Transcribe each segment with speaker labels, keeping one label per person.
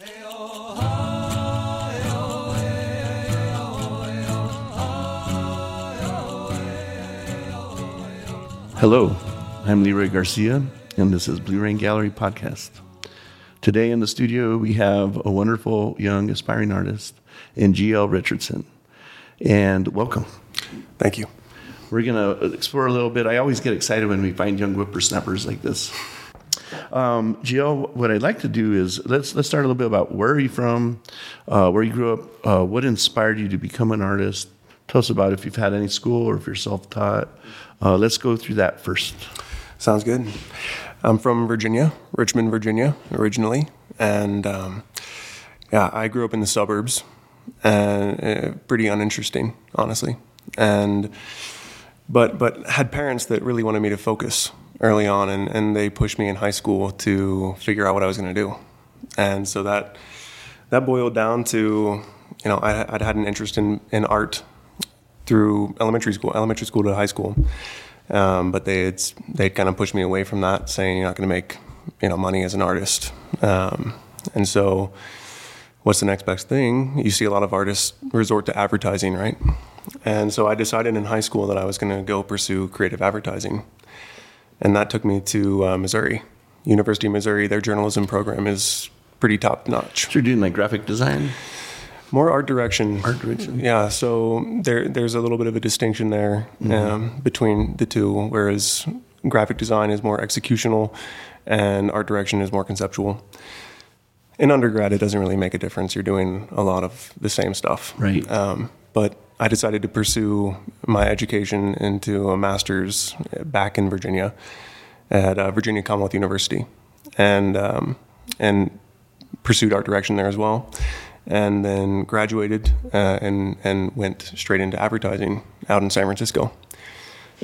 Speaker 1: Hello, I'm Leroy Garcia, and this is Blue Rain Gallery Podcast. Today in the studio, we have a wonderful young aspiring artist in GL Richardson. And welcome.
Speaker 2: Thank you.
Speaker 1: We're going to explore a little bit. I always get excited when we find young whippersnappers like this. Um, GL, what I'd like to do is let's let's start a little bit about where are you from, uh, where you grew up, uh, what inspired you to become an artist. Tell us about if you've had any school or if you're self-taught. Uh, let's go through that first.
Speaker 2: Sounds good. I'm from Virginia, Richmond, Virginia, originally, and um, yeah, I grew up in the suburbs, and uh, pretty uninteresting, honestly, and but but had parents that really wanted me to focus early on, and, and they pushed me in high school to figure out what I was going to do, and so that that boiled down to you know I, would had an interest in in art through elementary school, elementary school to high school. Um, but they had they kind of pushed me away from that, saying you're not going to make you know money as an artist. Um, and so, what's the next best thing? You see a lot of artists resort to advertising, right? And so I decided in high school that I was going to go pursue creative advertising, and that took me to uh, Missouri, University of Missouri. Their journalism program is pretty top notch.
Speaker 1: So you're doing like graphic design.
Speaker 2: More art direction.
Speaker 1: Art direction.
Speaker 2: Yeah. So there, there's a little bit of a distinction there mm-hmm. um, between the two, whereas graphic design is more executional, and art direction is more conceptual. In undergrad, it doesn't really make a difference. You're doing a lot of the same stuff.
Speaker 1: Right.
Speaker 2: Um, but I decided to pursue my education into a master's back in Virginia at uh, Virginia Commonwealth University, and um, and pursued art direction there as well and then graduated uh, and and went straight into advertising out in San Francisco.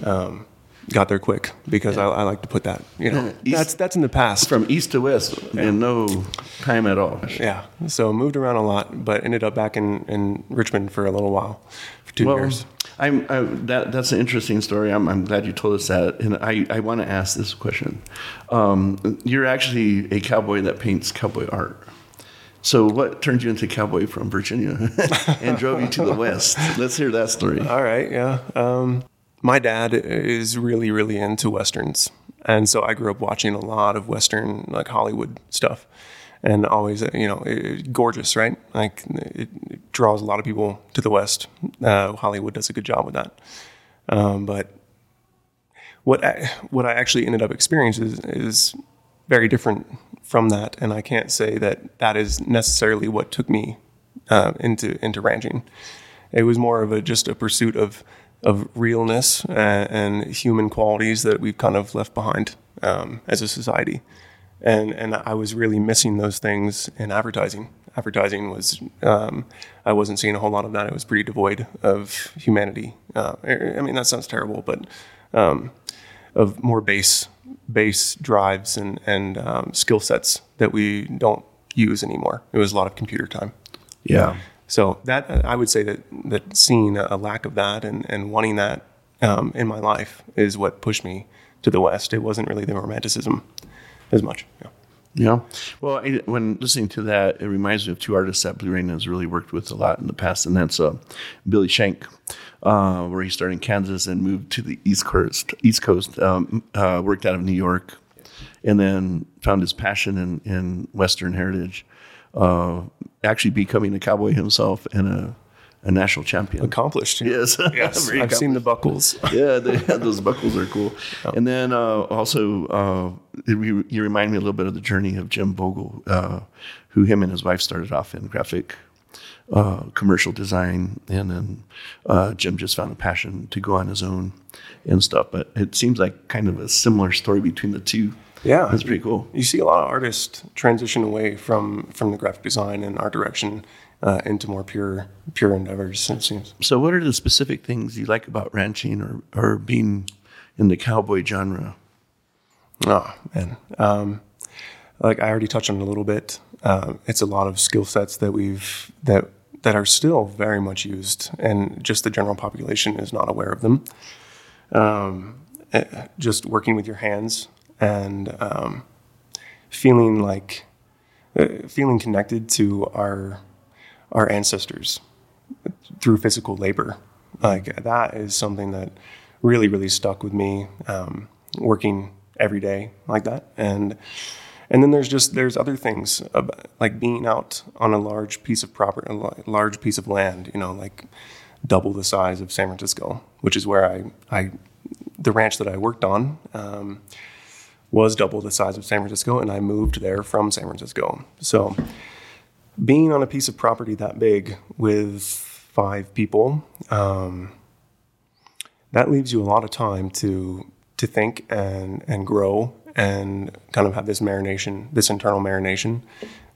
Speaker 2: Um, got there quick because yeah. I, I, like to put that. You know, east, that's that's in the past.
Speaker 1: From east to west yeah. in no time at all.
Speaker 2: Yeah. So moved around a lot, but ended up back in, in Richmond for a little while, for two well, years.
Speaker 1: I'm I, that that's an interesting story. I'm, I'm glad you told us that, and I, I want to ask this question. Um, you're actually a cowboy that paints cowboy art. So, what turned you into cowboy from Virginia and drove you to the West? Let's hear that story.
Speaker 2: All right, yeah. Um, my dad is really, really into westerns, and so I grew up watching a lot of Western, like Hollywood stuff, and always, uh, you know, it, gorgeous, right? Like it, it, draws a lot of people to the West. Uh, Hollywood does a good job with that, um, but what I, what I actually ended up experiencing is, is very different from that, and I can't say that that is necessarily what took me uh, into into ranching. It was more of a just a pursuit of of realness and, and human qualities that we've kind of left behind um, as a society, and and I was really missing those things in advertising. Advertising was um, I wasn't seeing a whole lot of that. It was pretty devoid of humanity. Uh, I mean that sounds terrible, but um, of more base base drives and, and um, skill sets that we don't use anymore. It was a lot of computer time.
Speaker 1: Yeah.
Speaker 2: So that I would say that that seeing a lack of that and, and wanting that um, in my life is what pushed me to the West. It wasn't really the romanticism as much. Yeah.
Speaker 1: Yeah. Well, I, when listening to that, it reminds me of two artists that Blue Rain has really worked with a lot in the past, and that's uh, Billy Schenck, uh, where he started in Kansas and moved to the East Coast. East Coast um, uh, worked out of New York, and then found his passion in, in Western heritage. Uh, actually, becoming a cowboy himself and a a national champion.
Speaker 2: Accomplished.
Speaker 1: Yes.
Speaker 2: yes. I've seen the buckles.
Speaker 1: yeah, they, those buckles are cool. And then uh, also, uh, it, you remind me a little bit of the journey of Jim Vogel, uh, who him and his wife started off in graphic uh, commercial design. And then uh, Jim just found a passion to go on his own and stuff. But it seems like kind of a similar story between the two.
Speaker 2: Yeah,
Speaker 1: that's pretty cool.
Speaker 2: You see a lot of artists transition away from from the graphic design and art direction uh, into more pure pure endeavors. It seems.
Speaker 1: So, what are the specific things you like about ranching or or being in the cowboy genre?
Speaker 2: Oh man, um, like I already touched on a little bit. Uh, it's a lot of skill sets that we've that that are still very much used, and just the general population is not aware of them. Um, eh, just working with your hands and um, feeling like uh, feeling connected to our our ancestors through physical labor. Like that is something that really, really stuck with me. Um, working every day like that, and and then there's just there's other things about, like being out on a large piece of property, a large piece of land. You know, like double the size of San Francisco, which is where I I the ranch that I worked on. Um, was double the size of San Francisco, and I moved there from San Francisco. So, being on a piece of property that big with five people, um, that leaves you a lot of time to to think and and grow and kind of have this marination, this internal marination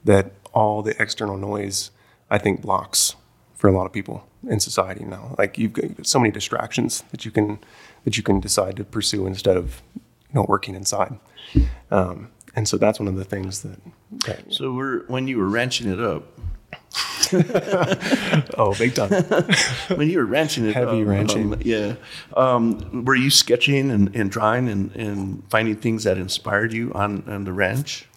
Speaker 2: that all the external noise I think blocks for a lot of people in society now. Like you've got so many distractions that you can that you can decide to pursue instead of you know working inside. Um, and so that's one of the things that. that
Speaker 1: So we're when you were ranching it up,
Speaker 2: oh, big time.
Speaker 1: when you were ranching it
Speaker 2: Heavy
Speaker 1: up,
Speaker 2: ranching.
Speaker 1: um, yeah. Um, were you sketching and, and drawing and, and finding things that inspired you on, on the ranch?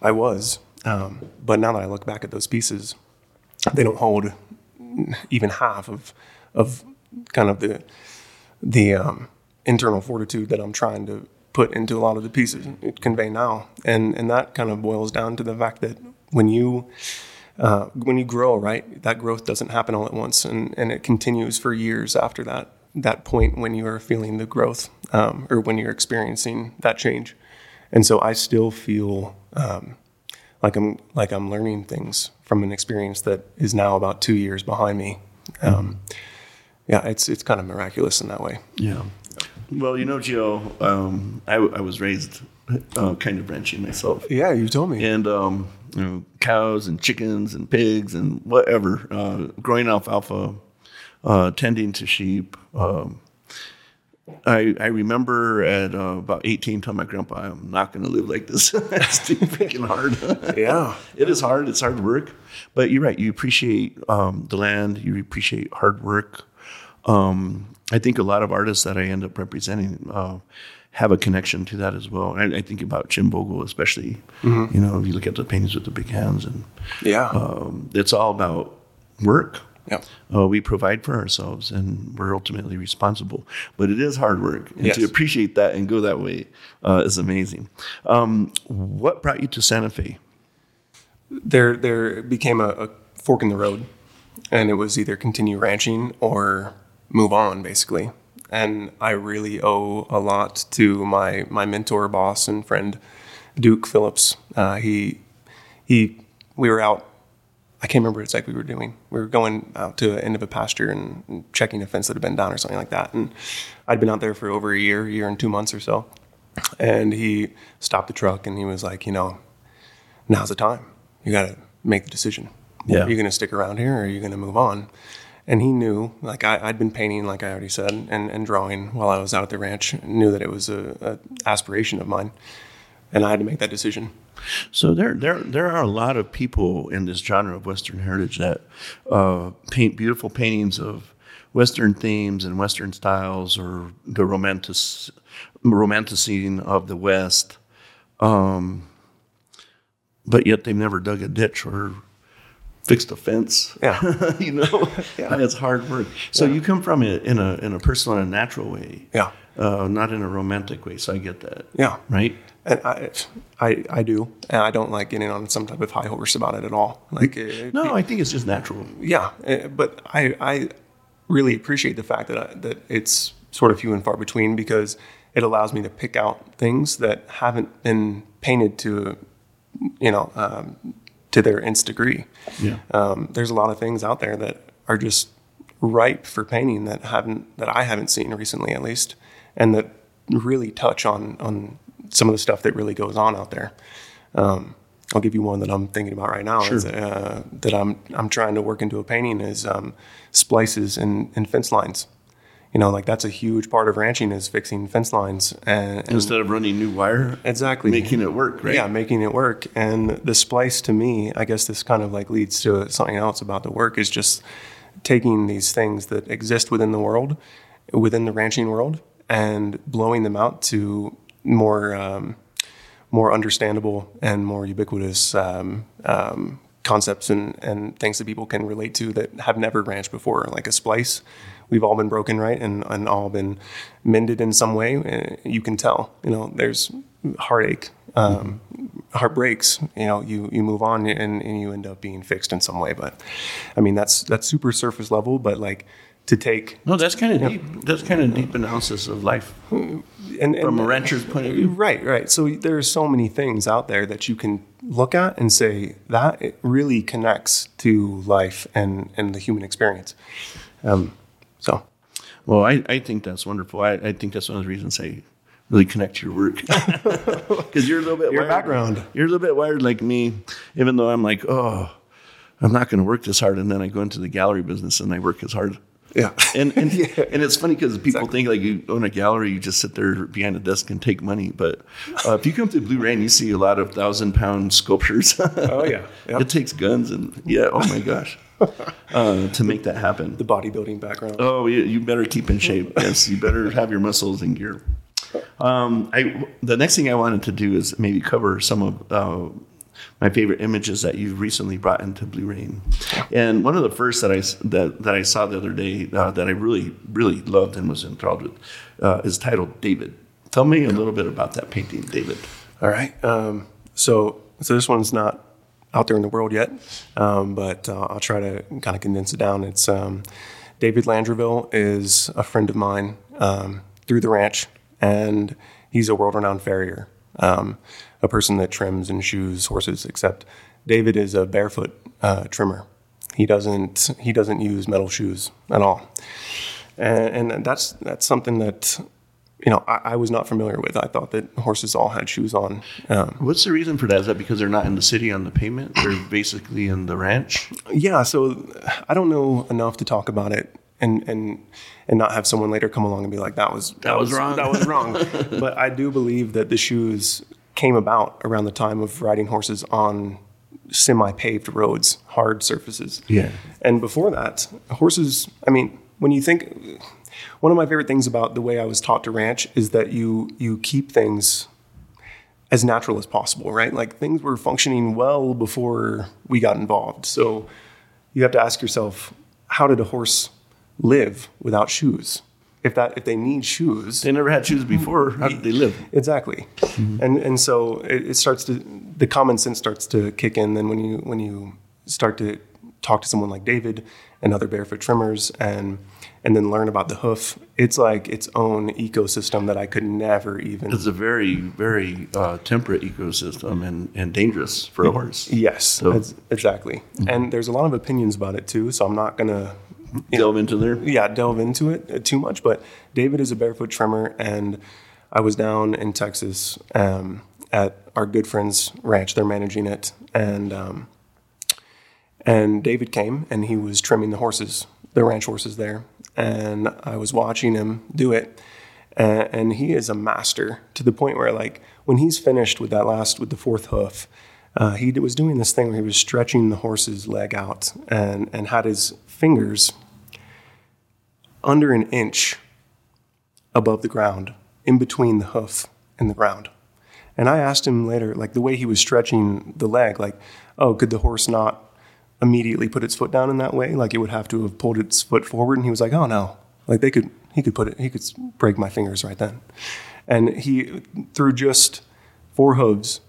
Speaker 2: I was, um, but now that I look back at those pieces, they don't hold even half of of kind of the the um, internal fortitude that I'm trying to put into a lot of the pieces it convey now, and and that kind of boils down to the fact that when you uh, when you grow, right, that growth doesn't happen all at once, and and it continues for years after that that point when you are feeling the growth um, or when you're experiencing that change, and so I still feel. Um, like I'm like I'm learning things from an experience that is now about two years behind me. Um, yeah, it's it's kind of miraculous in that way.
Speaker 1: Yeah. Well, you know, Joe, um, I, I was raised uh, kind of ranching myself.
Speaker 2: Yeah, you told me.
Speaker 1: and um, you know, cows and chickens and pigs and whatever. Uh, growing alfalfa, uh, tending to sheep. Um, I I remember at uh, about eighteen, telling my grandpa, "I'm not going to live like this. it's too freaking hard."
Speaker 2: Yeah.
Speaker 1: it is hard. It's hard work, but you're right. You appreciate um, the land. You appreciate hard work. Um, I think a lot of artists that I end up representing uh, have a connection to that as well. I, I think about Jim Vogel, especially. You know, if you look at the paintings with the big hands, and
Speaker 2: Yeah.
Speaker 1: um, it's all about work.
Speaker 2: yeah.
Speaker 1: Uh, we provide for ourselves, and we're ultimately responsible. But it is hard work, and
Speaker 2: Yes.
Speaker 1: to appreciate that and go that way uh, is amazing. Um, what brought you to Santa Fe?
Speaker 2: There there became a, a fork in the road, and it was either continue ranching or move on, basically. And I really owe a lot to my my mentor, boss, and friend, Duke Phillips. Uh, he he we were out I can't remember what exactly we were doing. We were going out to the end of a pasture and, and checking a fence that had been down or something like that. And I'd been out there for over a year, year and two months or so. And he stopped the truck and he was like, you know, now's the time. You got to make the decision.
Speaker 1: Yeah.
Speaker 2: Are you going to stick around here or are you going to move on? And he knew, like I, I'd been painting, like I already said, and, and drawing while I was out at the ranch. Knew that it was a, a aspiration of mine, and I had to make that decision.
Speaker 1: So there, there, there are a lot of people in this genre of Western heritage that uh, paint beautiful paintings of Western themes and Western styles, or the romantic, romanticizing of the West. Um, but yet they've never dug a ditch or fixed a fence.
Speaker 2: Yeah.
Speaker 1: you know, it's hard work. So you come from it in a in a personal and a natural way.
Speaker 2: Yeah.
Speaker 1: Uh, not in a romantic way. So I get that.
Speaker 2: Yeah.
Speaker 1: Right.
Speaker 2: And I, I, I do, and I don't like getting on some type of high horse about it at all. Like, it,
Speaker 1: No, I think it's just natural.
Speaker 2: yeah, eh, but I, I really appreciate the fact that I, that it's sort of few and far between because it allows me to pick out things that haven't been painted to, you know, um, to their nth degree.
Speaker 1: Yeah.
Speaker 2: Um, there's a lot of things out there that are just ripe for painting that haven't that I haven't seen recently, at least, and that really touch on on some of the stuff that really goes on out there. Um, I'll give you one that I'm thinking about right now. Is, uh, that I'm I'm trying to work into a painting is um, splices and, and fence lines. You know, like that's a huge part of ranching is fixing fence lines and, and
Speaker 1: Instead of running new wire,
Speaker 2: exactly
Speaker 1: making it work, right?
Speaker 2: yeah, making it work. And the splice to me, I guess this kind of like leads to something else about the work is just taking these things that exist within the world, within the ranching world, and blowing them out to more um, more understandable and more ubiquitous um, um, concepts and, and things that people can relate to that have never branched before, like a splice. We've all been broken, right? And, and all been mended in some way. Uh, You can tell, you know, there's heartache, um, heartbreaks, you know, you, you move on and, and you end up being fixed in some way. But I mean, that's, that's super surface level, but like to take
Speaker 1: No, that's kind of deep. That's kind of deep analysis of life
Speaker 2: and, and
Speaker 1: from a rancher's point of view.
Speaker 2: Right, right. So there are so many things out there that you can look at and say that it really connects to life and, and the human experience. Um, so,
Speaker 1: Well, I, I think that's wonderful. I, I think that's one of the reasons I really connect to your work because you're a little bit
Speaker 2: Your
Speaker 1: wired.
Speaker 2: background.
Speaker 1: You're a little bit wired like me, even though I'm like, oh, I'm not going to work this hard, and then I go into the gallery business and I work as hard.
Speaker 2: Yeah.
Speaker 1: And and, and it's funny because people think like you own a gallery, you just sit there behind a desk and take money. But uh, if you come to Blue Rain, you see a lot of thousand pound sculptures.
Speaker 2: Oh, yeah. Yep.
Speaker 1: it takes guns and yeah. Oh my gosh, uh, to make that happen.
Speaker 2: the bodybuilding background.
Speaker 1: Oh, you, you better keep in shape. Yes, you better have your muscles in gear. Um, I the next thing I wanted to do is maybe cover some of uh, my favorite images that you've recently brought into Blue Rain. And one of the first that I that, that I saw the other day uh, that I really really loved and was enthralled with uh, is titled David. Tell me a little bit about that painting, David.
Speaker 2: All right. Um, so, so this one's not out there in the world yet, um, but uh, I'll try to kind of condense it down. It's um, David Landreville is a friend of mine um, through the ranch, and he's a world-renowned farrier, um, a person that trims and shoes horses. Except David is a barefoot uh, trimmer. He doesn't he doesn't use metal shoes at all, and, and that's that's something that you know I, I was not familiar with. I thought that horses all had shoes on. Um,
Speaker 1: What's the reason for that? Is that because they're not in the city on the pavement? They're basically in the ranch.
Speaker 2: yeah, so I don't know enough to talk about it. And, and and not have someone later come along and be like that was that,
Speaker 1: was wrong."
Speaker 2: that was wrong but I do believe that the shoes came about around the time of riding horses on semi-paved roads hard surfaces
Speaker 1: Yeah.
Speaker 2: And before that, horses, I mean, when you think one of my favorite things about the way I was taught to ranch is that you you keep things as natural as possible, right? Like things were functioning well before we got involved. So you have to ask yourself, how did a horse live without shoes? If that if they need shoes,
Speaker 1: They never had shoes before. How did they live?
Speaker 2: Exactly, and and so it, it starts to the common sense starts to kick in. Then when you when you start to talk to someone like David and other barefoot trimmers and and then learn about the hoof, it's like its own ecosystem that I could never even.
Speaker 1: It's a very, very uh, temperate ecosystem and, and dangerous for a horse.
Speaker 2: Yes, ex- exactly. And there's a lot of opinions about it too. So I'm not gonna
Speaker 1: Delve into there.
Speaker 2: yeah, delve into it uh, too much. But David is a barefoot trimmer, and I was down in Texas um, at our good friend's ranch. They're managing it, and um, and David came and he was trimming the horses, the ranch horses there, and I was watching him do it. And, he is a master to the point where, like, when he's finished with that last, with the fourth hoof, uh, he was doing this thing where he was stretching the horse's leg out and, and had his fingers under an inch above the ground, in between the hoof and the ground. And I asked him later, like the way he was stretching the leg, like, oh, could the horse not immediately put its foot down in that way? Like it would have to have pulled its foot forward. And he was like, oh no, like they could, he could put it, he could break my fingers right then. And he, through just four hooves,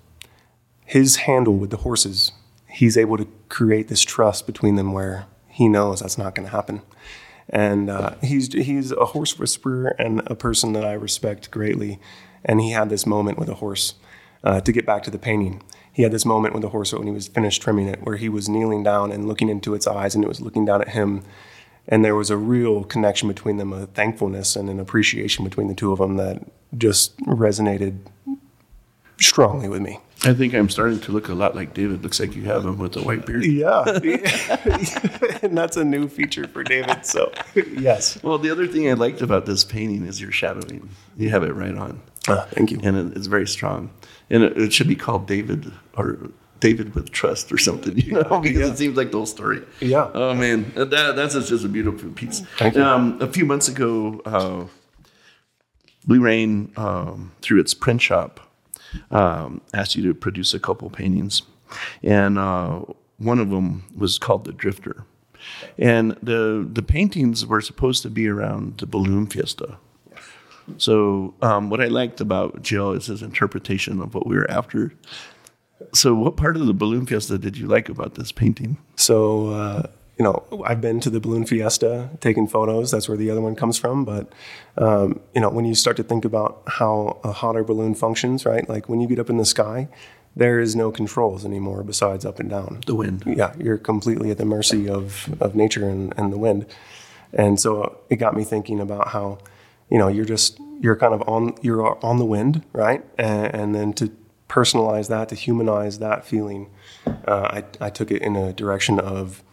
Speaker 2: his handle with the horses, he's able to create this trust between them where he knows that's not going to happen. And uh, he's he's a horse whisperer and a person that I respect greatly. And he had this moment with a horse. Uh, to get back to the painting, he had this moment with the horse when he was finished trimming it, where he was kneeling down and looking into its eyes, and it was looking down at him. And there was a real connection between them, a thankfulness and an appreciation between the two of them that just resonated strongly with me.
Speaker 1: I think I'm starting to look a lot like David. Looks like you have him with a white beard.
Speaker 2: Yeah. and that's a new feature for David. So, yes.
Speaker 1: Well, the other thing I liked about this painting is your shadowing. You have it right on,
Speaker 2: Uh, thank you.
Speaker 1: and it, it's very strong. And it, it should be called David or David with trust or something, you know, because
Speaker 2: Yeah.
Speaker 1: it seems like the whole story.
Speaker 2: Yeah.
Speaker 1: Oh man, that that's just a beautiful piece.
Speaker 2: Thank you.
Speaker 1: Um, a few months ago, uh, Blue Rain, um, through its print shop, um, asked you to produce a couple paintings, and uh, one of them was called the Drifter, and the the paintings were supposed to be around the balloon fiesta. So um, what I liked about Jill is his interpretation of what we were after. So what part of the balloon fiesta did you like about this painting?
Speaker 2: So, uh, you know, I've been to the Balloon Fiesta, taking photos. That's where the other one comes from. But, um, you know, when you start to think about how a hot air balloon functions, right? Like when you get up in the sky, there is no controls anymore besides up and down.
Speaker 1: The wind.
Speaker 2: Yeah, you're completely at the mercy of, of nature and, and the wind. And so it got me thinking about how, you know, you're just, you're kind of on, you're on the wind, right? And, and then to personalize that, to humanize that feeling, uh, I, I took it in a direction of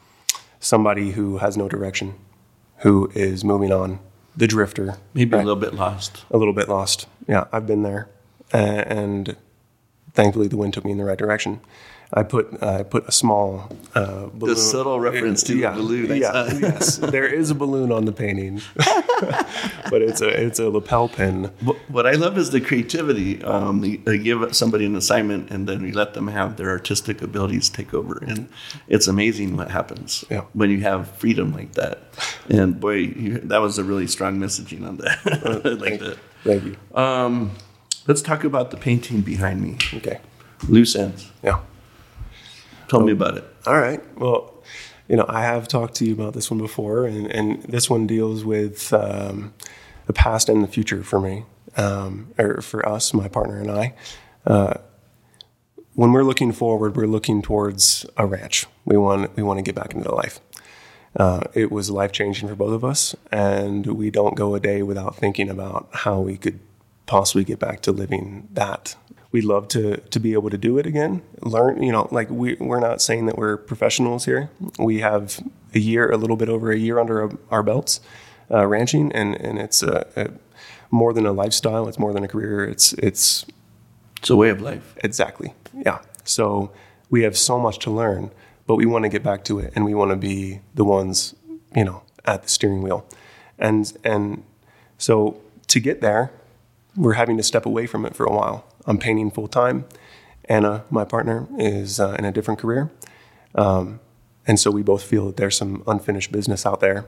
Speaker 2: somebody who has no direction, who is moving on, the drifter,
Speaker 1: Maybe
Speaker 2: right?
Speaker 1: a little bit lost.
Speaker 2: a little bit lost. Yeah, I've been there, and thankfully the wind took me in the right direction. I put I put a small uh, balloon.
Speaker 1: The subtle reference to the balloon,
Speaker 2: Yeah, yes, there is a balloon on the painting, but it's a it's a lapel pin.
Speaker 1: What, I love is the creativity. Um, you, you give somebody an assignment and then you let them have their artistic abilities take over, and it's amazing what happens
Speaker 2: Yeah.
Speaker 1: when you have freedom like that. And boy, you, that was a really strong messaging on that. I like that.
Speaker 2: Thank you.
Speaker 1: Um, let's talk about the painting behind me,
Speaker 2: Okay.
Speaker 1: loose ends.
Speaker 2: Yeah.
Speaker 1: Tell me about it.
Speaker 2: All right. Well, you know, I have talked to you about this one before, and, and this one deals with um, the past and the future for me, um, or for us, my partner and I. Uh, when we're looking forward, we're looking towards a ranch. We want we want to get back into life. Uh, it was life changing for both of us, and we don't go a day without thinking about how we could possibly get back to living that. We'd love to to be able to do it again. Learn, you know, like we we're not saying that we're professionals here. We have a year, a little bit over a year under our, our belts, uh, ranching, and and it's a, a more than a lifestyle. It's more than a career. It's it's
Speaker 1: It's a way of life.
Speaker 2: Exactly. Yeah. So we have so much to learn, but we want to get back to it and we want to be the ones, you know, at the steering wheel. And and so to get there, we're having to step away from it for a while. I'm painting full time. Anna, my partner, is uh, in a different career. Um, and so we both feel that there's some unfinished business out there.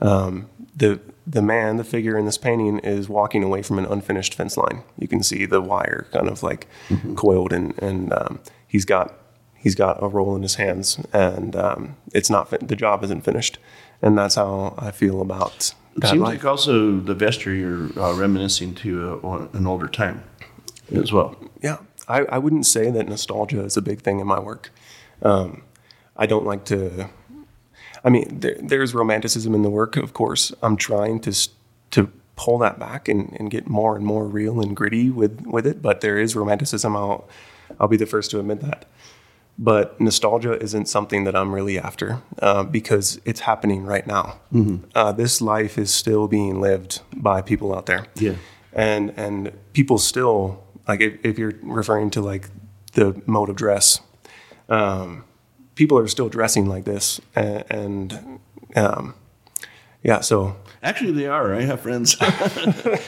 Speaker 2: Um, the the man, the figure in this painting, is walking away from an unfinished fence line. You can see the wire kind of like coiled, and and um, he's got he's got a roll in his hands, and um, it's not the job isn't finished, and that's how I feel about
Speaker 1: It seems
Speaker 2: life.
Speaker 1: like also the vestry you're uh, reminiscing to uh, an older time as well.
Speaker 2: Yeah, I, I wouldn't say that nostalgia is a big thing in my work. Um, I don't like to. I mean, there, there's romanticism in the work, of course. I'm trying to to pull that back and, and get more and more real and gritty with, with it. But there is romanticism. I'll I'll be the first to admit that. But nostalgia isn't something that I'm really after uh, because it's happening right now. Uh, this life is still being lived by people out there
Speaker 1: Yeah.
Speaker 2: and and people still like if, if you're referring to like the mode of dress um, people are still dressing like this and, and um, yeah so
Speaker 1: Actually, they are. I have friends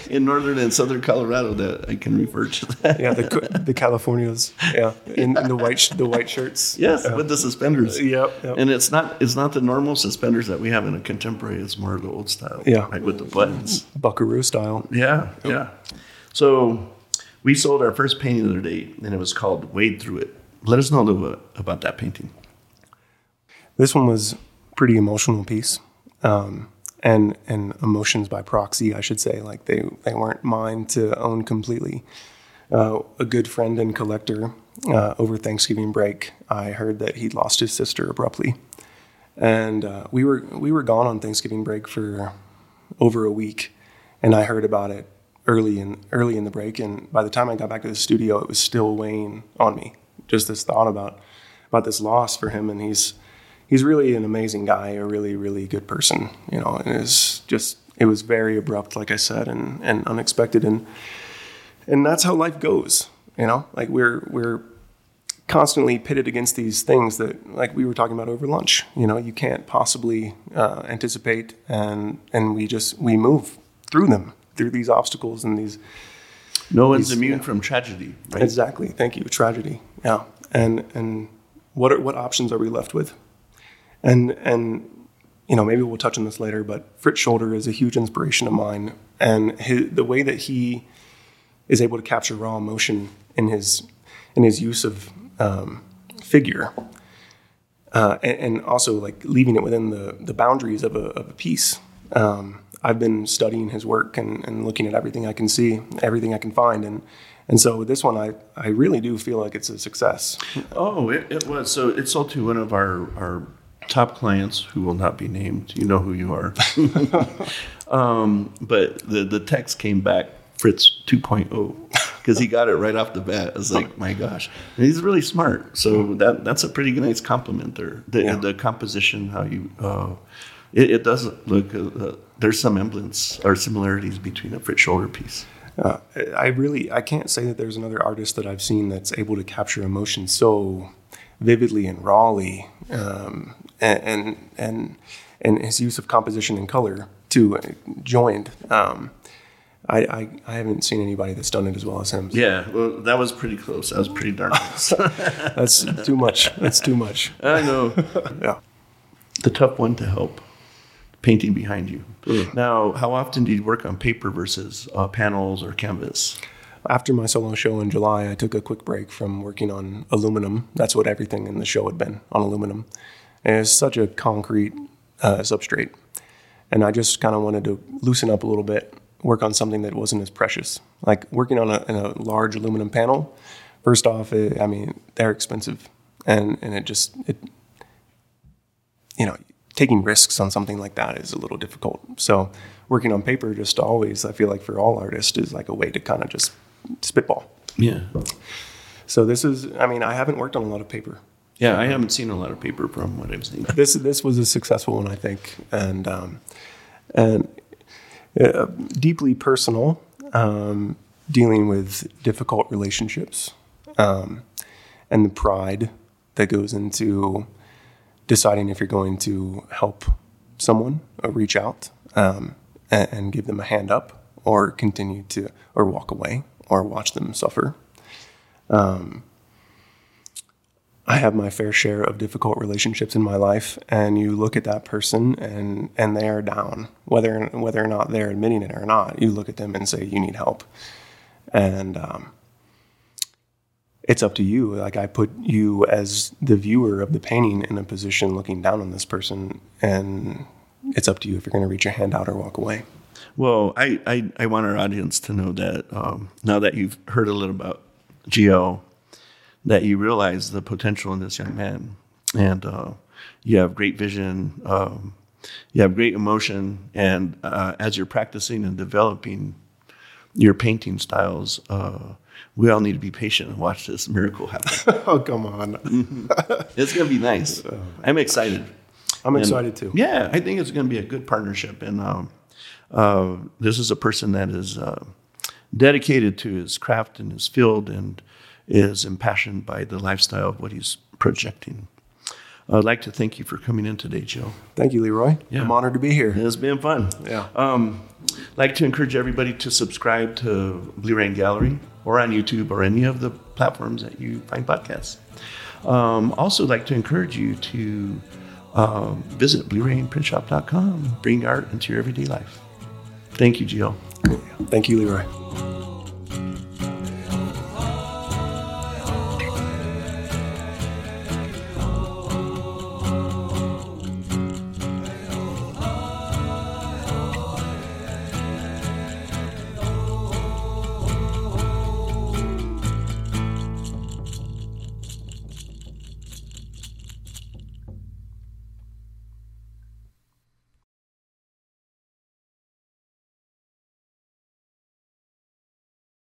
Speaker 1: in northern and southern Colorado that I can refer to that.
Speaker 2: yeah the the Californias yeah in, in the white the white shirts
Speaker 1: Yes, with the suspenders.
Speaker 2: Yep, yep.
Speaker 1: And it's not it's not the normal suspenders that we have in a contemporary. It's more of the old style.
Speaker 2: Yeah.
Speaker 1: Right with the buttons.
Speaker 2: Buckaroo style
Speaker 1: Yeah, yeah. So we sold our first painting the other day, and it was called "Wade Through It." Let us know a little bit about that painting.
Speaker 2: This one was pretty emotional piece, um, and and emotions by proxy, I should say. Like they they weren't mine to own completely. Uh, a good friend and collector uh, over Thanksgiving break, I heard that he'd lost his sister abruptly, and uh, we were we were gone on Thanksgiving break for over a week, and I heard about it early in early in the break. And by the time I got back to the studio, it was still weighing on me. Just this thought about about this loss for him, and he's he's really an amazing guy, a really really good person, you know. And it's just it was very abrupt, like I said, and and unexpected, and and that's how life goes, you know. Like we're we're constantly pitted against these things that like we were talking about over lunch you know you can't possibly uh, anticipate and and we just we move through them through these obstacles and these
Speaker 1: No one's
Speaker 2: He's-
Speaker 1: immune
Speaker 2: yeah.
Speaker 1: from tragedy, right?
Speaker 2: Exactly. Thank you. Tragedy. Yeah. And and what are, what options are we left with? And and you know maybe we'll touch on this later, but Fritz Scholder is a huge inspiration of mine, and his, the way that he is able to capture raw emotion in his in his use of um, figure, uh, and, and also like leaving it within the the boundaries of a of a piece. Um, I've been studying his work and, and looking at everything I can see, everything I can find, and and so with this one, I, I really do feel like it's a success.
Speaker 1: Oh, it, it was. So it sold to one of our, our top clients who will not be named. You know who you are. um, but the, the text came back Fritz 2.0 because he got it right off the bat. I was like, my gosh. And he's really smart. So that that's a pretty nice compliment there. The,
Speaker 2: Yeah.
Speaker 1: the composition, how you. Uh, it, it does look. Uh, there's some emblems or similarities between a Fritz Scholder piece.
Speaker 2: Uh, I really I can't say that there's another artist that I've seen that's able to capture emotion so vividly and rawly, um, and, and and and his use of composition and color too uh, joined. Um, I, I I haven't seen anybody that's done it as well as him.
Speaker 1: Yeah, well, that was pretty close. That was pretty darn close.
Speaker 2: That's too much. That's too much.
Speaker 1: I know.
Speaker 2: Yeah.
Speaker 1: the tough one to help painting behind you. Now, how often do you work on paper versus uh, panels or canvas?
Speaker 2: After my solo show in July, I took a quick break from working on aluminum. That's what everything in the show had been on aluminum. And it's such a concrete uh, substrate. And I just kind of wanted to loosen up a little bit, work on something that wasn't as precious. Like working on a, in a large aluminum panel, first off, it, I mean, they're expensive. And, and it just, it, you know, taking risks on something like that is a little difficult. So working on paper just always, I feel like for all artists, is like a way to kind of just spitball.
Speaker 1: Yeah.
Speaker 2: So this is, I mean, I haven't worked on a lot of paper.
Speaker 1: Yeah, I haven't seen a lot of paper from what I've seen.
Speaker 2: This this was a successful one, I think, and um, and uh, deeply personal, um, dealing with difficult relationships, um, and the pride that goes into deciding if you're going to help someone or reach out um, and, and give them a hand up, or continue to, or walk away, or watch them suffer. I have my fair share of difficult relationships in my life, and you look at that person and and they are down, whether whether or not they're admitting it or not. You look at them and say you need help, and um, it's up to you. Like I put you as the viewer of the painting in a position looking down on this person, and it's up to you if you're going to reach your hand out or walk away.
Speaker 1: Well, I, I, I want our audience to know that um, now that you've heard a little about Gio, that you realize the potential in this young man, and uh, you have great vision, um, you have great emotion, and uh, as you're practicing and developing your painting styles, uh, we all need to be patient and watch this miracle happen.
Speaker 2: Oh come on!
Speaker 1: it's going to be nice. I'm excited.
Speaker 2: I'm
Speaker 1: And,
Speaker 2: excited too.
Speaker 1: Yeah, I think it's going to be a good partnership. And um, uh, this is a person that is uh, dedicated to his craft and his field and is impassioned by the lifestyle of what he's projecting. I'd like to thank you for coming in today, Joe.
Speaker 2: Thank you, Leroy.
Speaker 1: Yeah.
Speaker 2: I'm honored to be here.
Speaker 1: It's been fun.
Speaker 2: Yeah.
Speaker 1: Um, I'd like to encourage everybody to subscribe to Blue Rain Gallery or on YouTube or any of the platforms that you find podcasts. Um, also, like to encourage you to um, visit BlueRainPrintShop.com. Bring art into your everyday life. Thank you, Gio.
Speaker 2: Thank you, Leroy.